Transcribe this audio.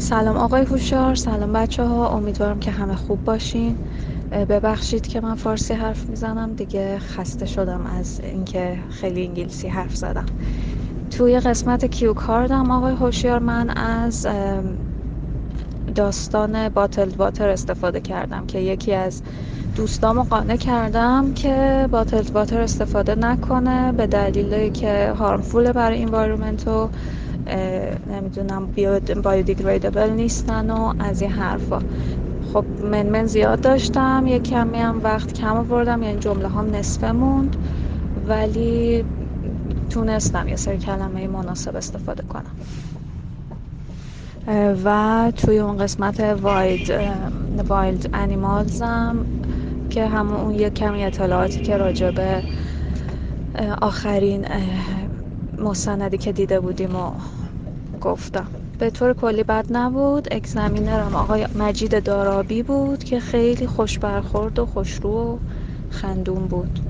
سلام آقای هوشار سلام بچه ها امیدوارم که همه خوب باشین. ببخشید که من فارسی حرف می‌زنم. دیگه خسته شدم از اینکه خیلی انگلیسی حرف زدم. توی قسمت کیو کاردم آقای هوشیار من از داستان باتلد واتر استفاده کردم که یکی از دوستامو قانع کردم که باتلد واتر استفاده نکنه به دلیلی که هارمفول برای انوایرمنت و نمی‌دونم بایودیگریدبل نیستن و از این حرفا. خب من من زیاد داشتم یه کمی هم وقت کم آوردم یعنی جمله هم نصفه موند. ولی تونستم یه سری کلمه مناسب استفاده کنم. و توی اون قسمت واید وایلد انیمالزم که همون اون یه کمی اطلاعاتی که راجع به آخرین مستندی که دیده بودیم و گفتم. به طور کلی بد نبود. اگزمینرم آقای مجید دارابی بود که خیلی خوش برخورد و خوشرو و خندون بود.